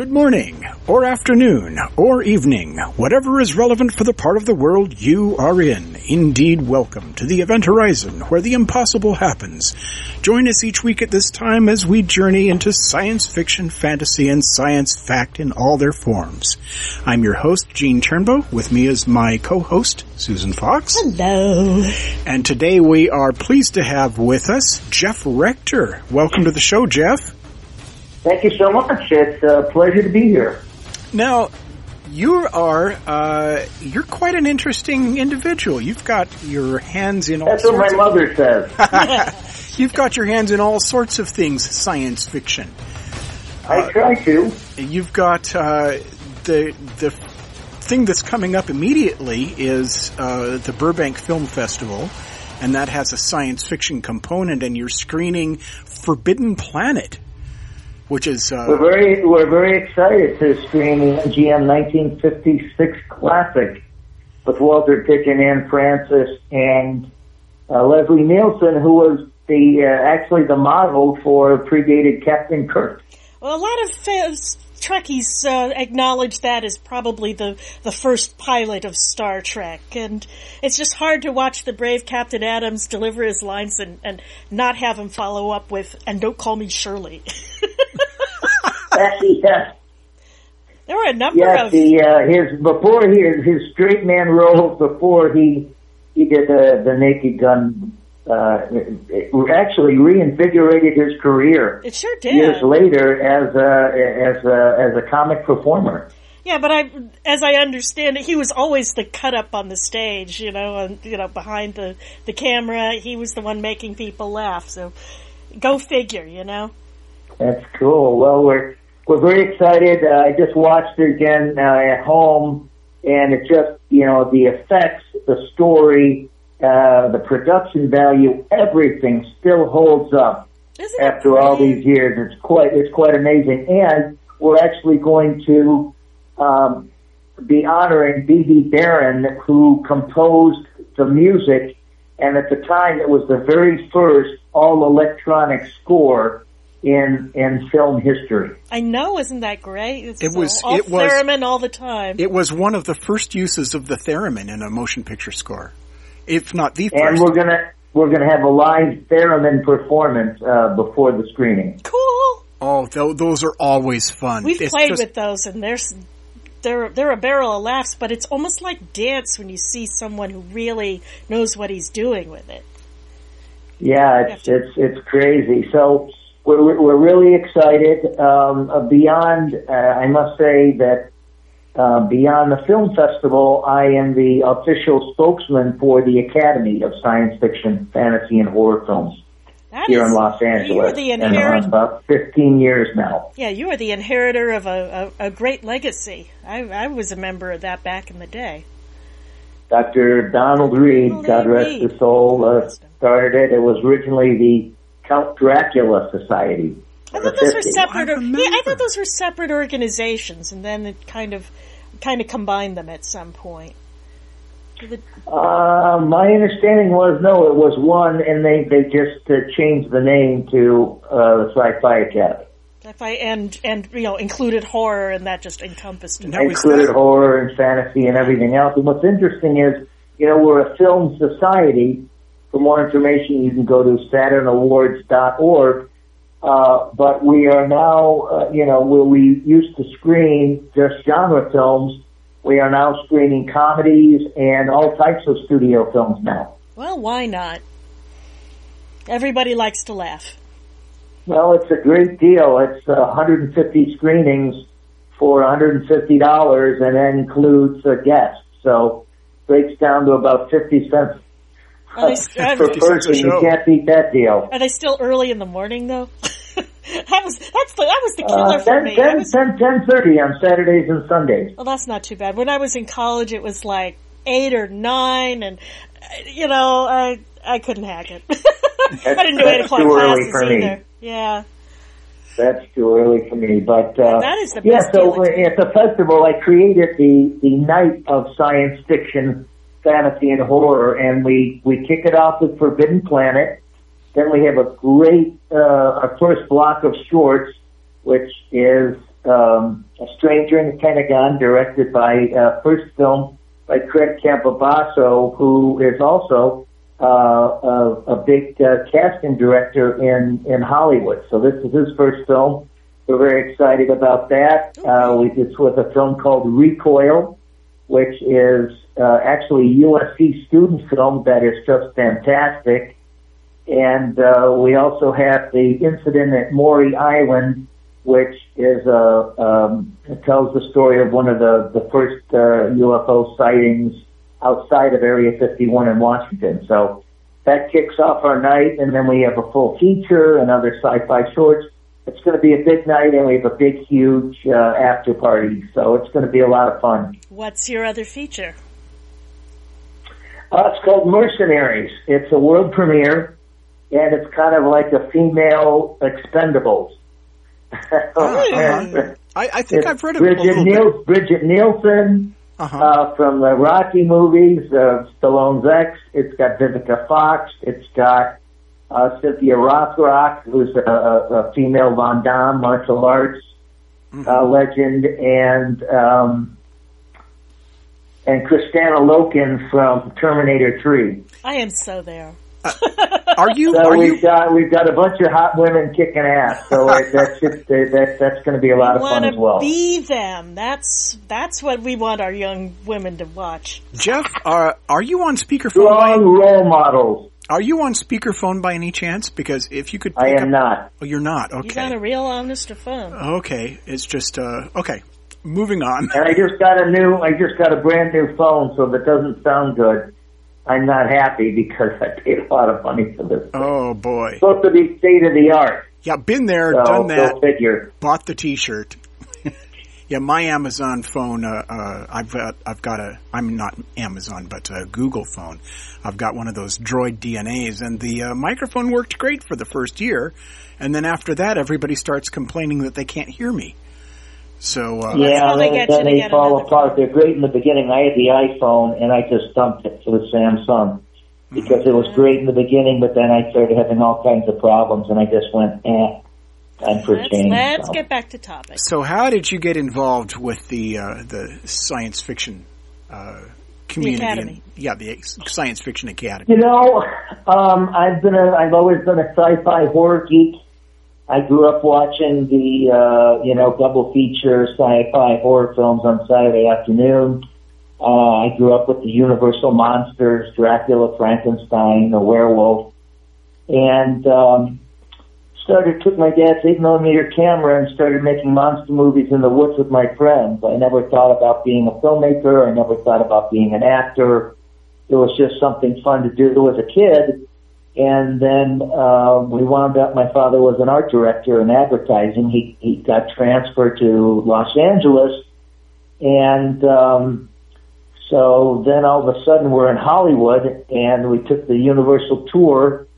Good morning, or afternoon, or evening, whatever is relevant for the part of the world you are in. Indeed, welcome to the Event Horizon, where the impossible happens. Join us each week at this time as we journey into science fiction, fantasy, and science fact in all their forms. I'm your host, Gene Turnbow. With me is my co-host, Susan Fox. Hello. And today we are pleased to have with us Jeff Rector. Welcome to the show, Jeff. Thank you so much. It's a pleasure to be here. Now, you are uh, you're quite an interesting individual. You've got your hands in all That's what my mother says. You've got your hands in all sorts of things, science fiction. I try to. You've got uh, the the thing that's coming up immediately is uh, the Burbank Film Festival, and that has a science fiction component. And you're screening Forbidden Planet, which is uh, We're very we're very excited to stream the MGM 1956 classic with Walter Pitt and Anne Francis and uh, Leslie Nielsen, who was the uh, actually the model for predated Captain Kirk. Well, a lot of uh, Trekkies uh, acknowledge that as probably the, the first pilot of Star Trek, and it's just hard to watch the brave Captain Adams deliver his lines and, and not have him follow up with, and don't call me Shirley. Actually, yes, there were a number yes. of The uh, his before he his straight man role before he he did the the Naked Gun. Uh, it, it actually reinvigorated his career. it sure did. years later as a as a as a comic performer. Yeah, but I, as I understand it, he was always the cut up on the stage, you know, and you know behind the the camera, he was the one making people laugh. So, go figure, you know. That's cool. Well, we're we're very excited. Uh, I just watched it again uh, at home, and it just you know the effects, the story, uh, the production value, everything still holds up Isn't after all these years. It's quite it's quite amazing, and we're actually going to um, be honoring Bebe Barron, who composed the music, and at the time it was the very first all electronic score in in film history. I know, isn't that great? It's It was- all, all it was- theremin all the time. It was one of the first uses of the theremin in a motion picture score, if not the first. And we're gonna we're gonna have a live theremin performance uh, before the screening. cool. Oh, th- those are always fun. We've It's played just- with those, and there's they're they're a barrel of laughs, but it's almost like dance when you see someone who really knows what he's doing with it. Yeah, it's it's it's crazy. So we're we're really excited. Um, uh, beyond, uh, I must say that uh, beyond the film festival, I am the official spokesman for the Academy of Science Fiction, Fantasy, and Horror Films That here is- in Los You are Angeles, the and I'm inherit. about 15 years now. Yeah, you are the inheritor of a, a, a great legacy. I, I was a member of that back in the day. Dr. Donald Reed, Donald God rest his soul, uh, started it. It was originally the Count Dracula Society. I thought those were separate. I or- yeah, I thought those were separate organizations, and then it kind of kind of combined them at some point. The- Uh, my understanding was no, it was one, and they they just uh, changed the name to uh, the Sci-Fi Academy. If I and and you know included horror, and that just encompassed it. Now, included that- horror and fantasy and everything else. And what's interesting is, you know, we're a film society. For more information, you can go to SaturnAwards.org. Uh, but we are now, uh, you know, where we used to screen just genre films, We are now screening comedies and all types of studio films now. Well, why not? Everybody likes to laugh. Well, it's a great deal. It's uh, 150 screenings for $150 and that includes a guest. So breaks down to about 50 cents Are they, are, per 50 a person. You can't beat that deal. are they still early in the morning though? that was that's the that was the killer Uh, for me. I 10, was- 10, 10:30 on Saturdays and Sundays. well, that's not too bad. When I was in college, it was like eight or nine, and uh, you know, I I couldn't hack it. I didn't do eight that's o'clock too early classes for me. either. Yeah, That's too early for me, but uh, That is the yeah. best So at the festival, I created the the night of science fiction, fantasy, and horror, and we we kick it off with Forbidden Planet. Then we have a great uh, our first block of shorts, which is um, A Stranger in the Pentagon, directed by uh, first film by Craig Campobasso, who is also uh, a, a big uh, casting director in in Hollywood. So this is his first film. We're very excited about that. Uh, we, it's with a film called Recoil, which is uh, actually USC student film that is just fantastic. And uh, we also have the incident at Maury Island, which is a um, tells the story of one of the the first uh, UFO sightings outside of Area 51 in Washington. So that kicks off our night, and then we have a full feature and other sci-fi shorts. It's going to be a big night, and we have a big, huge uh, after party. So it's going to be a lot of fun. what's your other feature? Uh, it's called Mercenaries. It's a world premiere, and it's kind of like a female Expendables. Uh-huh. I, I think It's I've read it Brigitte, little Niel- Brigitte Nielsen Uh-huh. uh, from the Rocky movies, uh, Stallone's ex. It's got Vivica Fox. It's got uh, Cynthia Rothrock, who's a, a, a female Van Damme martial arts uh, legend, and um, and Kristanna Loken from Terminator 3. I am so there. Are you? So Are we've you? got we've got a bunch of hot women kicking ass. So it, that's just that that's going to be a lot of want fun as to well. be them. That's that's what we want our young women to watch. Jeff, are are you on speakerphone? By, Strong role models. Are you on speakerphone by any chance? Because if you could, I am up- not. Oh, you're not. Okay, you got Okay. a real honest to phone. Okay. It's just uh. Okay. Moving on. And I just got a new, I just got a brand new phone, so if it doesn't sound good, I'm not happy because I paid a lot of money for this. Oh boy. It's supposed to be state of the art. Yeah, been there, So done that. figure. bought the T-shirt. Yeah, my Amazon phone. Uh, uh, I've got. I've got a. I'm not Amazon, but a Google phone. I've got one of those Droid DNAs, and the uh, microphone worked great for the first year, and then after that, everybody starts complaining that they can't hear me. So uh, Yeah, how they then, get you then they fall another apart. They're great in the beginning. I had the iPhone, and I just dumped it for the Samsung because it was great in the beginning, but then I started having all kinds of problems, and I just went, eh, time for Let's, change. let's So. get back to topic. So, how did you get involved with the uh, the science fiction uh, community? Academy. yeah, the Science Fiction Academy. You know, um, I've been a, I've always been a sci-fi horror geek. I grew up watching the, uh, you know, double feature sci-fi horror films on Saturday afternoon. Uh, I grew up with the Universal monsters, Dracula, Frankenstein, the werewolf, and um, started took my dad's eight millimeter camera and started making monster movies in the woods with my friends. I never thought about being a filmmaker. I never thought about being an actor. It was just something fun to do as a kid. And then uh, we wound up. My father was an art director in advertising. He he got transferred to Los Angeles, and um, so then all of a sudden we're in Hollywood, and we took the Universal tour.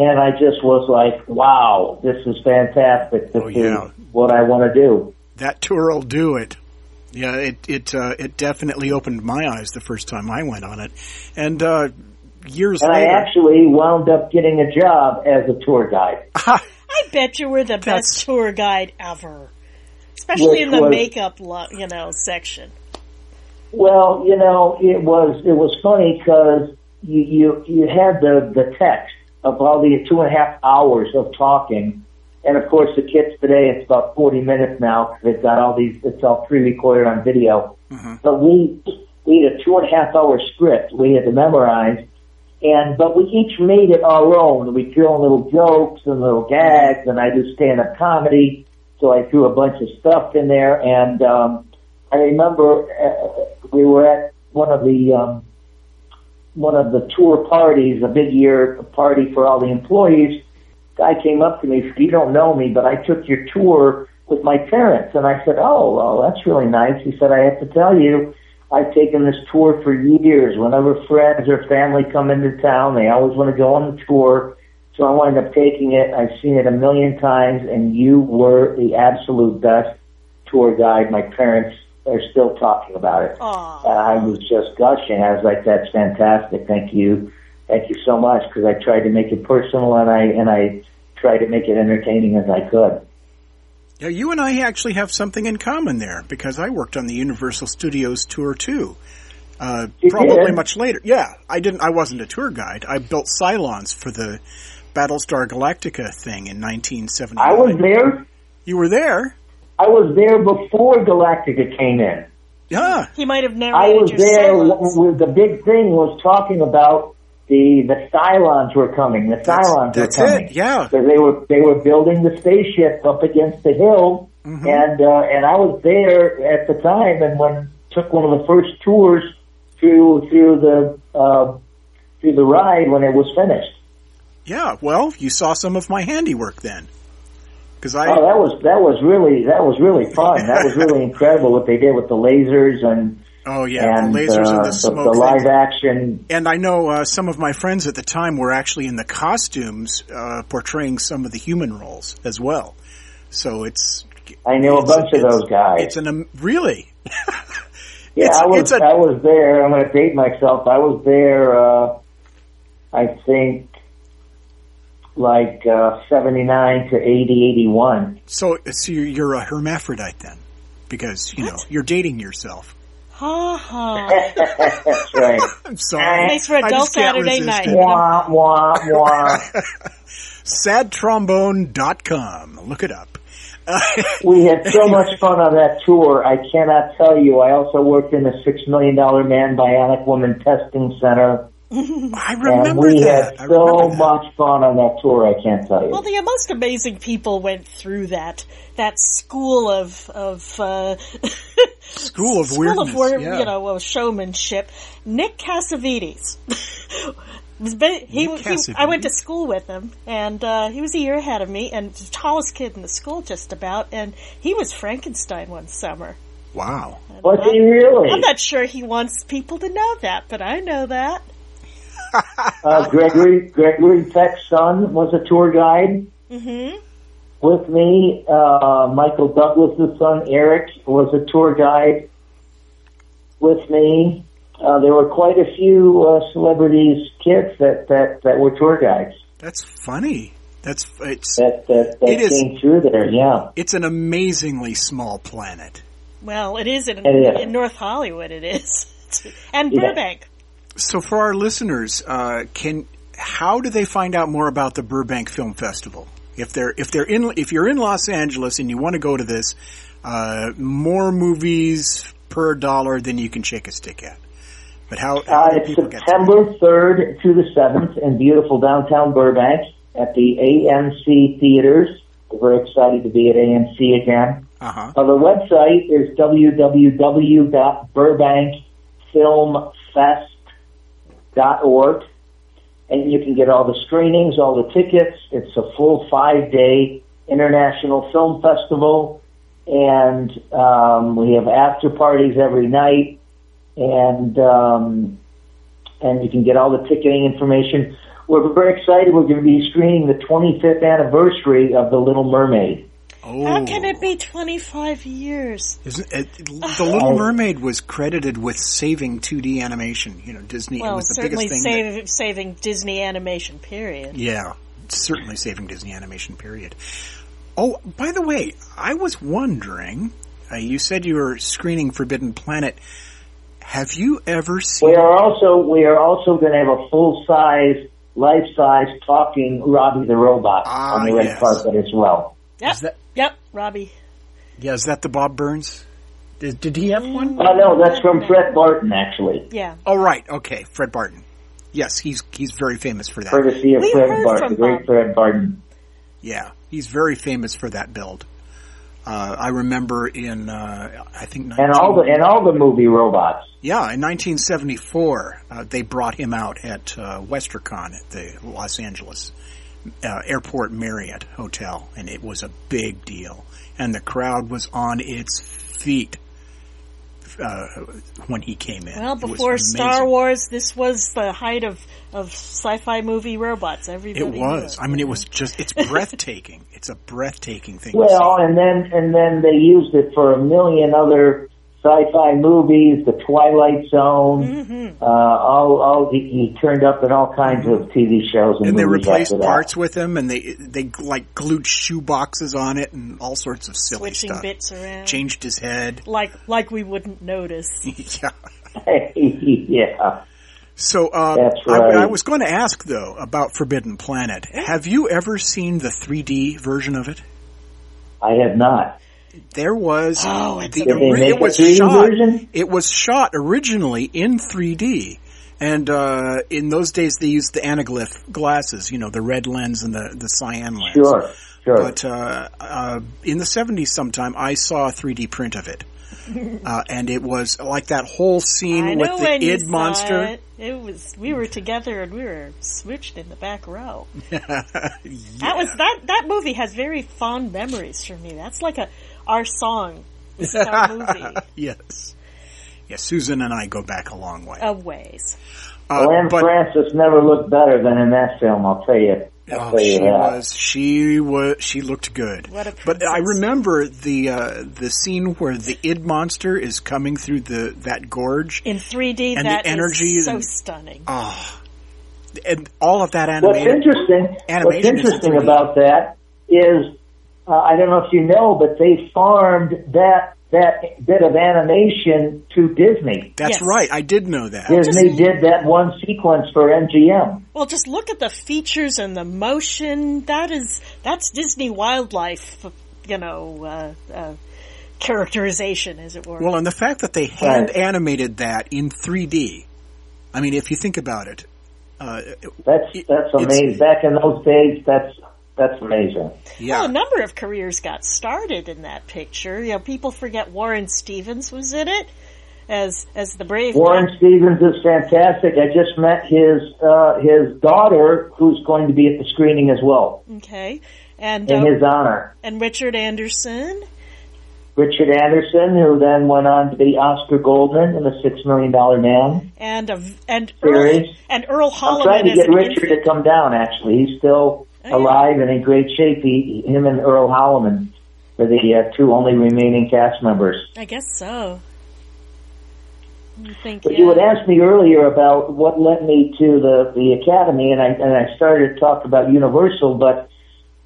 And I just was like, "Wow, this is fantastic! This Oh, yeah. is what I want to do." That tour will do it. Yeah, it it uh, it definitely opened my eyes the first time I went on it, and uh, years And I actually wound up getting a job as a tour guide. I bet you were the That's- best tour guide ever, especially Which in the was- makeup, lo- you know, section. Well, you know, it was it was funny because you, you you had the the text of all the two and a half hours of talking, And of course, the kids today, it's about 40 minutes now because they've got all these, it's all pre-recorded on video. But we, we had a two and a half hour script we had to memorize. And, but we each made it our own. We threw in little jokes and little gags and I do stand-up comedy. So I threw a bunch of stuff in there and, um, I remember uh, we were at one of the, um, one of the tour parties, a big year party for all the employees. Guy came up to me, you don't know me, but I took your tour with my parents. And I said, oh, well, that's really nice. He said, I have to tell you, I've taken this tour for years. Whenever friends or family come into town, they always want to go on the tour. So I wound up taking it. I've seen it a million times, and you were the absolute best tour guide. My parents are still talking about it. Aw. I was just gushing. I was like, "That's fantastic! Thank you, thank you so much." Because I tried to make it personal, and I and I tried to make it entertaining as I could. Yeah, you and I actually have something in common there because I worked on the Universal Studios tour too. Uh, probably did? much later. Yeah, I didn't. I wasn't a tour guide. I built Cylons for the Battlestar Galactica thing in 1979. I was there. You were there. I was there before Galactica came in. Yeah. He might have I narrated was your there. silence. w- w- The big thing was talking about the the Cylons were coming. The Cylons that's were coming. it, yeah. because they were they were building the spaceship up against the hill, Mm-hmm. and uh, and I was there at the time, and when took one of the first tours through through the uh, through the ride when it was finished. Yeah. Well, you saw some of my handiwork then. Because I. Oh, that was that was really that was really fun. That was really incredible what they did with the lasers and oh yeah, and the lasers uh, and the the, smoke. the thing. live action. And I know uh, some of my friends at the time were actually in the costumes uh, portraying some of the human roles as well. So it's I knew a bunch of those guys. It's an um, really. Yeah, It's- I was it's a- I was there. I'm going to date myself. I was there. Uh, I think like uh, 79 to 80, 81. So, so you're, you're a hermaphrodite then, because you know you're dating yourself. Ha ha. That's right. I'm sorry. Thanks for a I dull just can't Saturday resist night. it. wah wah wah. Sadtrombone.com. Look it up. we had so much fun on that tour. I cannot tell you. I also worked in the Six Million Dollar Man Bionic Woman Testing Center, I and remember we that. had I so remember that. much fun on that tour. I can't tell you. Well, the most amazing people went through that that school of of uh, School of school weirdness. of wor- yeah. you know of showmanship. Nick Cassavetes. he, he- I went to school with him, and uh, he was a year ahead of me, and the tallest kid in the school, just about. And he was Frankenstein one summer. Wow. Was he really? I'm not sure he wants people to know that, but I know that. Uh, Gregory Gregory Peck's son was a tour guide hmm with me. Uh, Michael Douglas's son Eric was a tour guide with me. Uh, there were quite a few uh, celebrities, kids that, that, that were tour guides That's funny. That's it's that that, that It is- came through there. Yeah, it's an amazingly small planet. Well, it is in, It is. in North Hollywood. It is, and Yeah. So for our listeners, uh, can how do they find out more about the Burbank Film Festival? If they're if they're in if you're in Los Angeles and you want to go to this, uh, more movies per dollar than you can shake a stick at. But how, how uh, it's? September third to the seventh in beautiful downtown Burbank at the AMC theaters. We're very excited to be at AMC again. Uh huh. Uh, the website is www.burbankfilmfest.org, and you can get all the screenings, all the tickets. It's a full five-day international film festival, and um, we have after parties every night, and um, and you can get all the ticketing information. We're very excited. We're going to be screening the 25th anniversary of The Little Mermaid. Oh, How can it be 25 years? Isn't it, the Little Mermaid was credited with saving 2D animation. You know, Disney. it was the biggest thing. that- save, saving Disney animation, period. Yeah, certainly saving Disney animation. Period. Oh, by the way, I was wondering. Uh, you said you were screening Forbidden Planet. Have you ever seen? We are also we are also going to have a full size life-size talking Robbie the Robot Ah, on the red yes. carpet as well. Yep. Is that- Yep. Robbie. Yeah, is that the Bob Burns? Did, did he have one? Oh no, that's from Fred Barton actually, Yeah. Oh, right. Okay, Fred Barton. Yes, he's he's very famous for that. courtesy of We Fred heard Barton, from great Fred Barton. Yeah, he's very famous for that build. Uh, I remember in uh, I think 19, And all the and all the movie robots. yeah in 1974 uh, they brought him out at uh, WesterCon at the Los Angeles uh, Airport Marriott Hotel, and it was a big deal, and the crowd was on its feet uh, when he came in. Well, before Star. Wars, this was the height of, of sci-fi movie robots. Everybody It knew was. I mean, it was just, it's breathtaking. it's a breathtaking thing to Well, see. and then and then they used it for a million other sci-fi movies, The Twilight Zone. Mm-hmm. Uh, all, all he, he turned up in all kinds of TV shows and, And they movies replaced after that. parts with him and they, they like glued shoe boxes on it and all sorts of silly switching stuff. bits around. Changed his head. Like, like we wouldn't notice. yeah. yeah. So, uh, That's I, right. I was going to ask though about Forbidden Planet. Have you ever seen the 3D version of it? I have not. There was Oh, it's the, Did they it was shot. version? It was shot originally in 3D, and uh, in those days they used the anaglyph glasses. You know, the red lens and the the cyan lens. Sure, sure. But uh, uh, in the 70s, sometime I saw a 3D print of it, uh, and it was like that whole scene I with know the when you id saw monster. It. It was we were together and we were switched in the back row. That was that that movie has very fond memories for me. That's like a our song. This is our movie yes. Yes, Susan and I go back a long way. of ways. Uh, Glenn but Francis never looked better than in that film. I'll tell you. I'll Oh, tell you she that. was. She was. She looked good. What a but I remember the uh, the scene where the id monster is coming through the that gorge, In 3D, And the that is energy so and- stunning. and all of that animation. What's interesting, what's animation is interesting about that is, uh, I don't know if you know, but they farmed that that bit of animation to Disney. That's Yes. right. I did know that. Disney did that one sequence for MGM. Well, just look at the features and the motion. That is that's Disney wildlife, you know, uh, uh, characterization, as it were. Well, and the fact that they hand animated that in 3D. I mean, if you think about it, uh, That's that's amazing. Back in those days, that's that's amazing. yeah. Well, a number of careers got started in that picture. You know, people forget Warren Stevens was in it as as the brave. Warren Stevens is fantastic. I just met his uh, his daughter, who's going to be at the screening as well, Okay, and in uh, his honor. and Richard Anderson. Richard Anderson, who then went on to be Oscar Goldman in The Six Million Dollar Man. And a, and Earl, and Earl I'm trying Holliman to get Richard infant. to come down. Actually, he's still yeah. Alive and in great shape. He, him and Earl Holliman are the uh, two only remaining cast members. I guess so. I think, But yeah. you had asked me earlier about what led me to the the academy, and I and I started to talk about Universal. But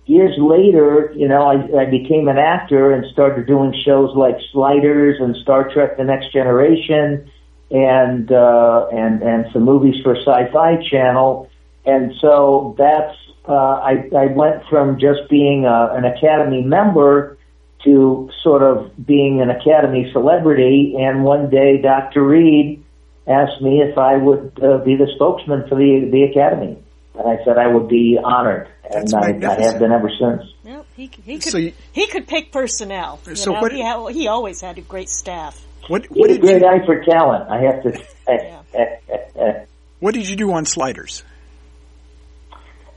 years later, you know, I, I became an actor and started doing shows like Sliders and Star Trek: The Next Generation, and uh, and and some movies for Sci-Fi Channel. And so that's uh, I I went from just being a, an Academy member to sort of being an Academy celebrity. And one day, Dr. Reed asked me if I would uh, be the spokesman for the the Academy, and I said I would be honored, and That's I, I have been ever since. Yep, he, he could So you- he could pick personnel. You So know, what- he, ha- he always had a great staff. What He what had a great you eye for talent. I have to. what did you do on Sliders?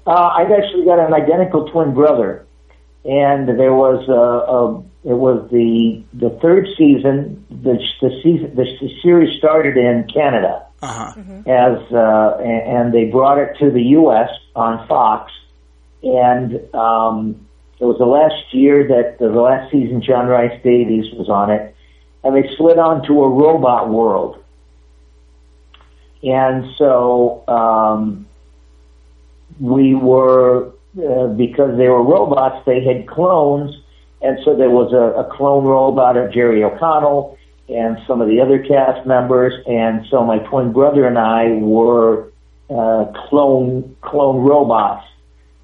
Uh, I've actually got an identical twin brother, and there was uh, a, it was the the third season. The the season the, the series started in Canada Uh huh. as uh, and, and they brought it to the U.S. on Fox, and um, it was the last year that the last season John Rhys-Davies was on it, and they slid onto a robot world, and so. Um, we were uh, because they were robots. They had clones, and so there was a, a clone robot of Jerry O'Connell and some of the other cast members. And so my twin brother and I were uh, clone clone robots,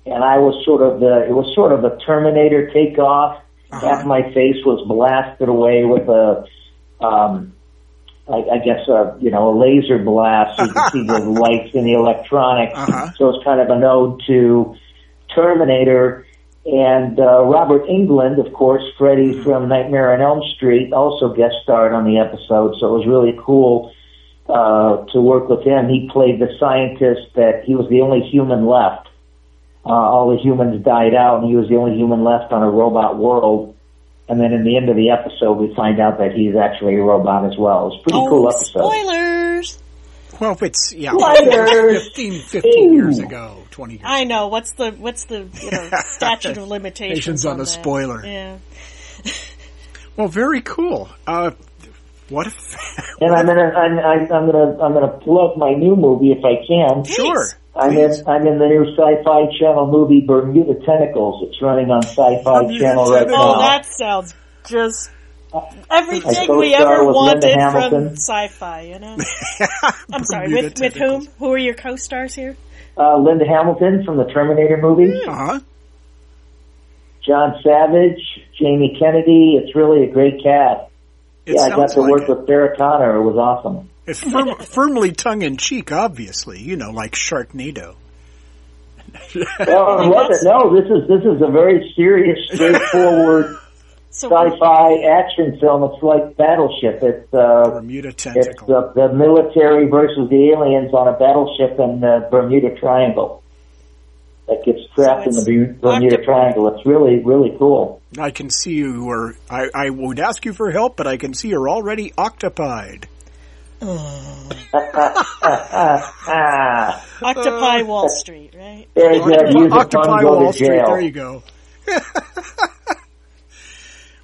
and I was sort of the it was sort of a Terminator takeoff. Uh-huh. Half my face was blasted away with a, um, I, I guess a you know a laser blast. So you can see the lights in the electronics. Uh-huh. So it's kind of an ode to Terminator. And uh, Robert Englund, of course, Freddy from Nightmare on Elm Street, also guest starred on the episode. So it was really cool uh, to work with him. He played the scientist that he was the only human left. Uh, all the humans died out, and he was the only human left on a robot world. And then in the end of the episode, we find out that he's actually a robot as well. It's pretty oh, cool episode. spoilers! Well, it's yeah, Spiders! 15, 15 years ago, twenty years. I know. What's the what's the you know statute of limitations Limitations on on a that? spoiler. Yeah. Well, very cool. Uh, what if? And I'm gonna, I'm, I'm I'm gonna, I'm gonna plug my new movie if I can. sure. I'm Please. in, I'm in the new Sci-Fi Channel movie Bermuda Tentacles. It's running on Sci-Fi Bermuda Channel right Tentacles. Oh, now. that sounds just everything we ever wanted from sci-fi. You know. I'm sorry. Bermuda With with whom? Who are your co-stars here? Uh, Linda Hamilton from the Terminator movies. Uh-huh. John Savage, Jamie Kennedy. It's really a great cast. It yeah, I got to like work it. with Sarah Connor. It was awesome. It's firm, firmly tongue in cheek, obviously. You know, like Sharknado. Oh, it wasn't. No, this is this is a very serious, straightforward So sci-fi action film. It's like Battleship. It's uh, Bermuda it's tentacle. the, the military versus the aliens on a battleship in the Bermuda Triangle that gets trapped in the Bermuda octop- Triangle. It's really really cool. I can see you are. I, I would ask you for help, but I can see you're already octopied. Ah, Octopi Wall Street, right? very good. Use a Octopi Wall Street. jail. There you go.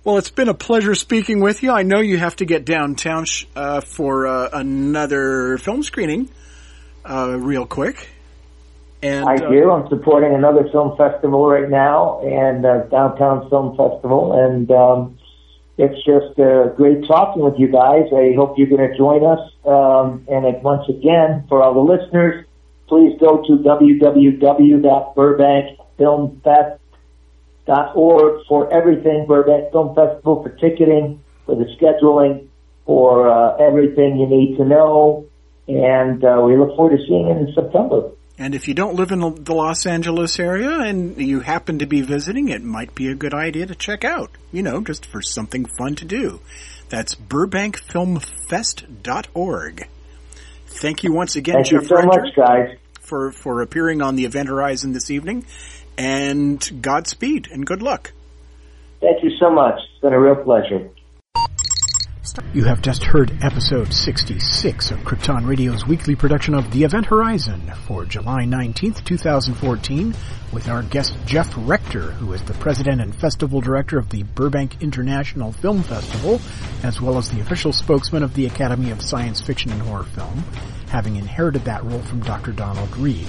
well, it's been a pleasure speaking with you. I know you have to get downtown sh- uh, for uh, another film screening, uh, real quick. And I uh, do. I'm supporting another film festival right now, and uh, downtown film festival, and um, it's just uh, great talking with you guys. I hope you're going to join us. Um, and once again, for all the listeners, please go to www.burbankfilmfest.org for everything Burbank Film Festival, for ticketing, for the scheduling, for uh, everything you need to know. And uh, we look forward to seeing you in September. And if you don't live in the Los Angeles area and you happen to be visiting, it might be a good idea to check out, you know, just for something fun to do. That's burbankfilmfest.org. Thank you once again, Thank Jeff you so much, guys. for, for appearing on the Event Horizon this evening. And Godspeed and good luck. Thank you so much. It's been a real pleasure. You have just heard episode 66 of Krypton Radio's weekly production of The Event Horizon for July 19th, 2014, with our guest Jeff Rector, who is the president and festival director of the Burbank International Film Festival, as well as the official spokesman of the Academy of Science Fiction and Horror Film, having inherited that role from Dr. Donald Reed.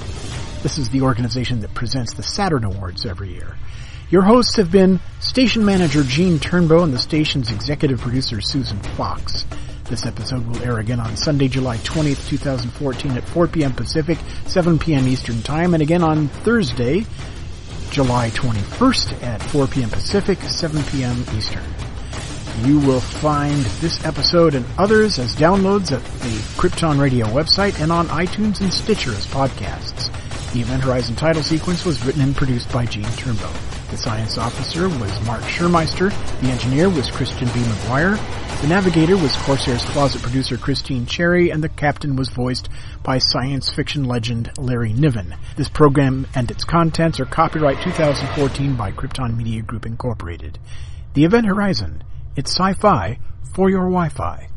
This is the organization that presents the Saturn Awards every year. Your hosts have been station manager Gene Turnbow and the station's executive producer Susan Fox. This episode will air again on Sunday, July 20th, 2014 at 4 p.m. Pacific, 7 p.m. Eastern Time, and again on Thursday, July 21st at 4 p.m. Pacific, 7 p.m. Eastern. You will find this episode and others as downloads at the Krypton Radio website and on iTunes and Stitcher as podcasts. The Event Horizon title sequence was written and produced by Gene Turnbow. The science officer was Mark Schurmeister. The engineer was Christian B. McGuire. The navigator was Corsair's closet producer Christine Cherry, and the captain was voiced by science fiction legend Larry Niven. This program and its contents are copyright 2014 by Krypton Media Group Incorporated. The Event Horizon. It's sci-fi for your Wi-Fi.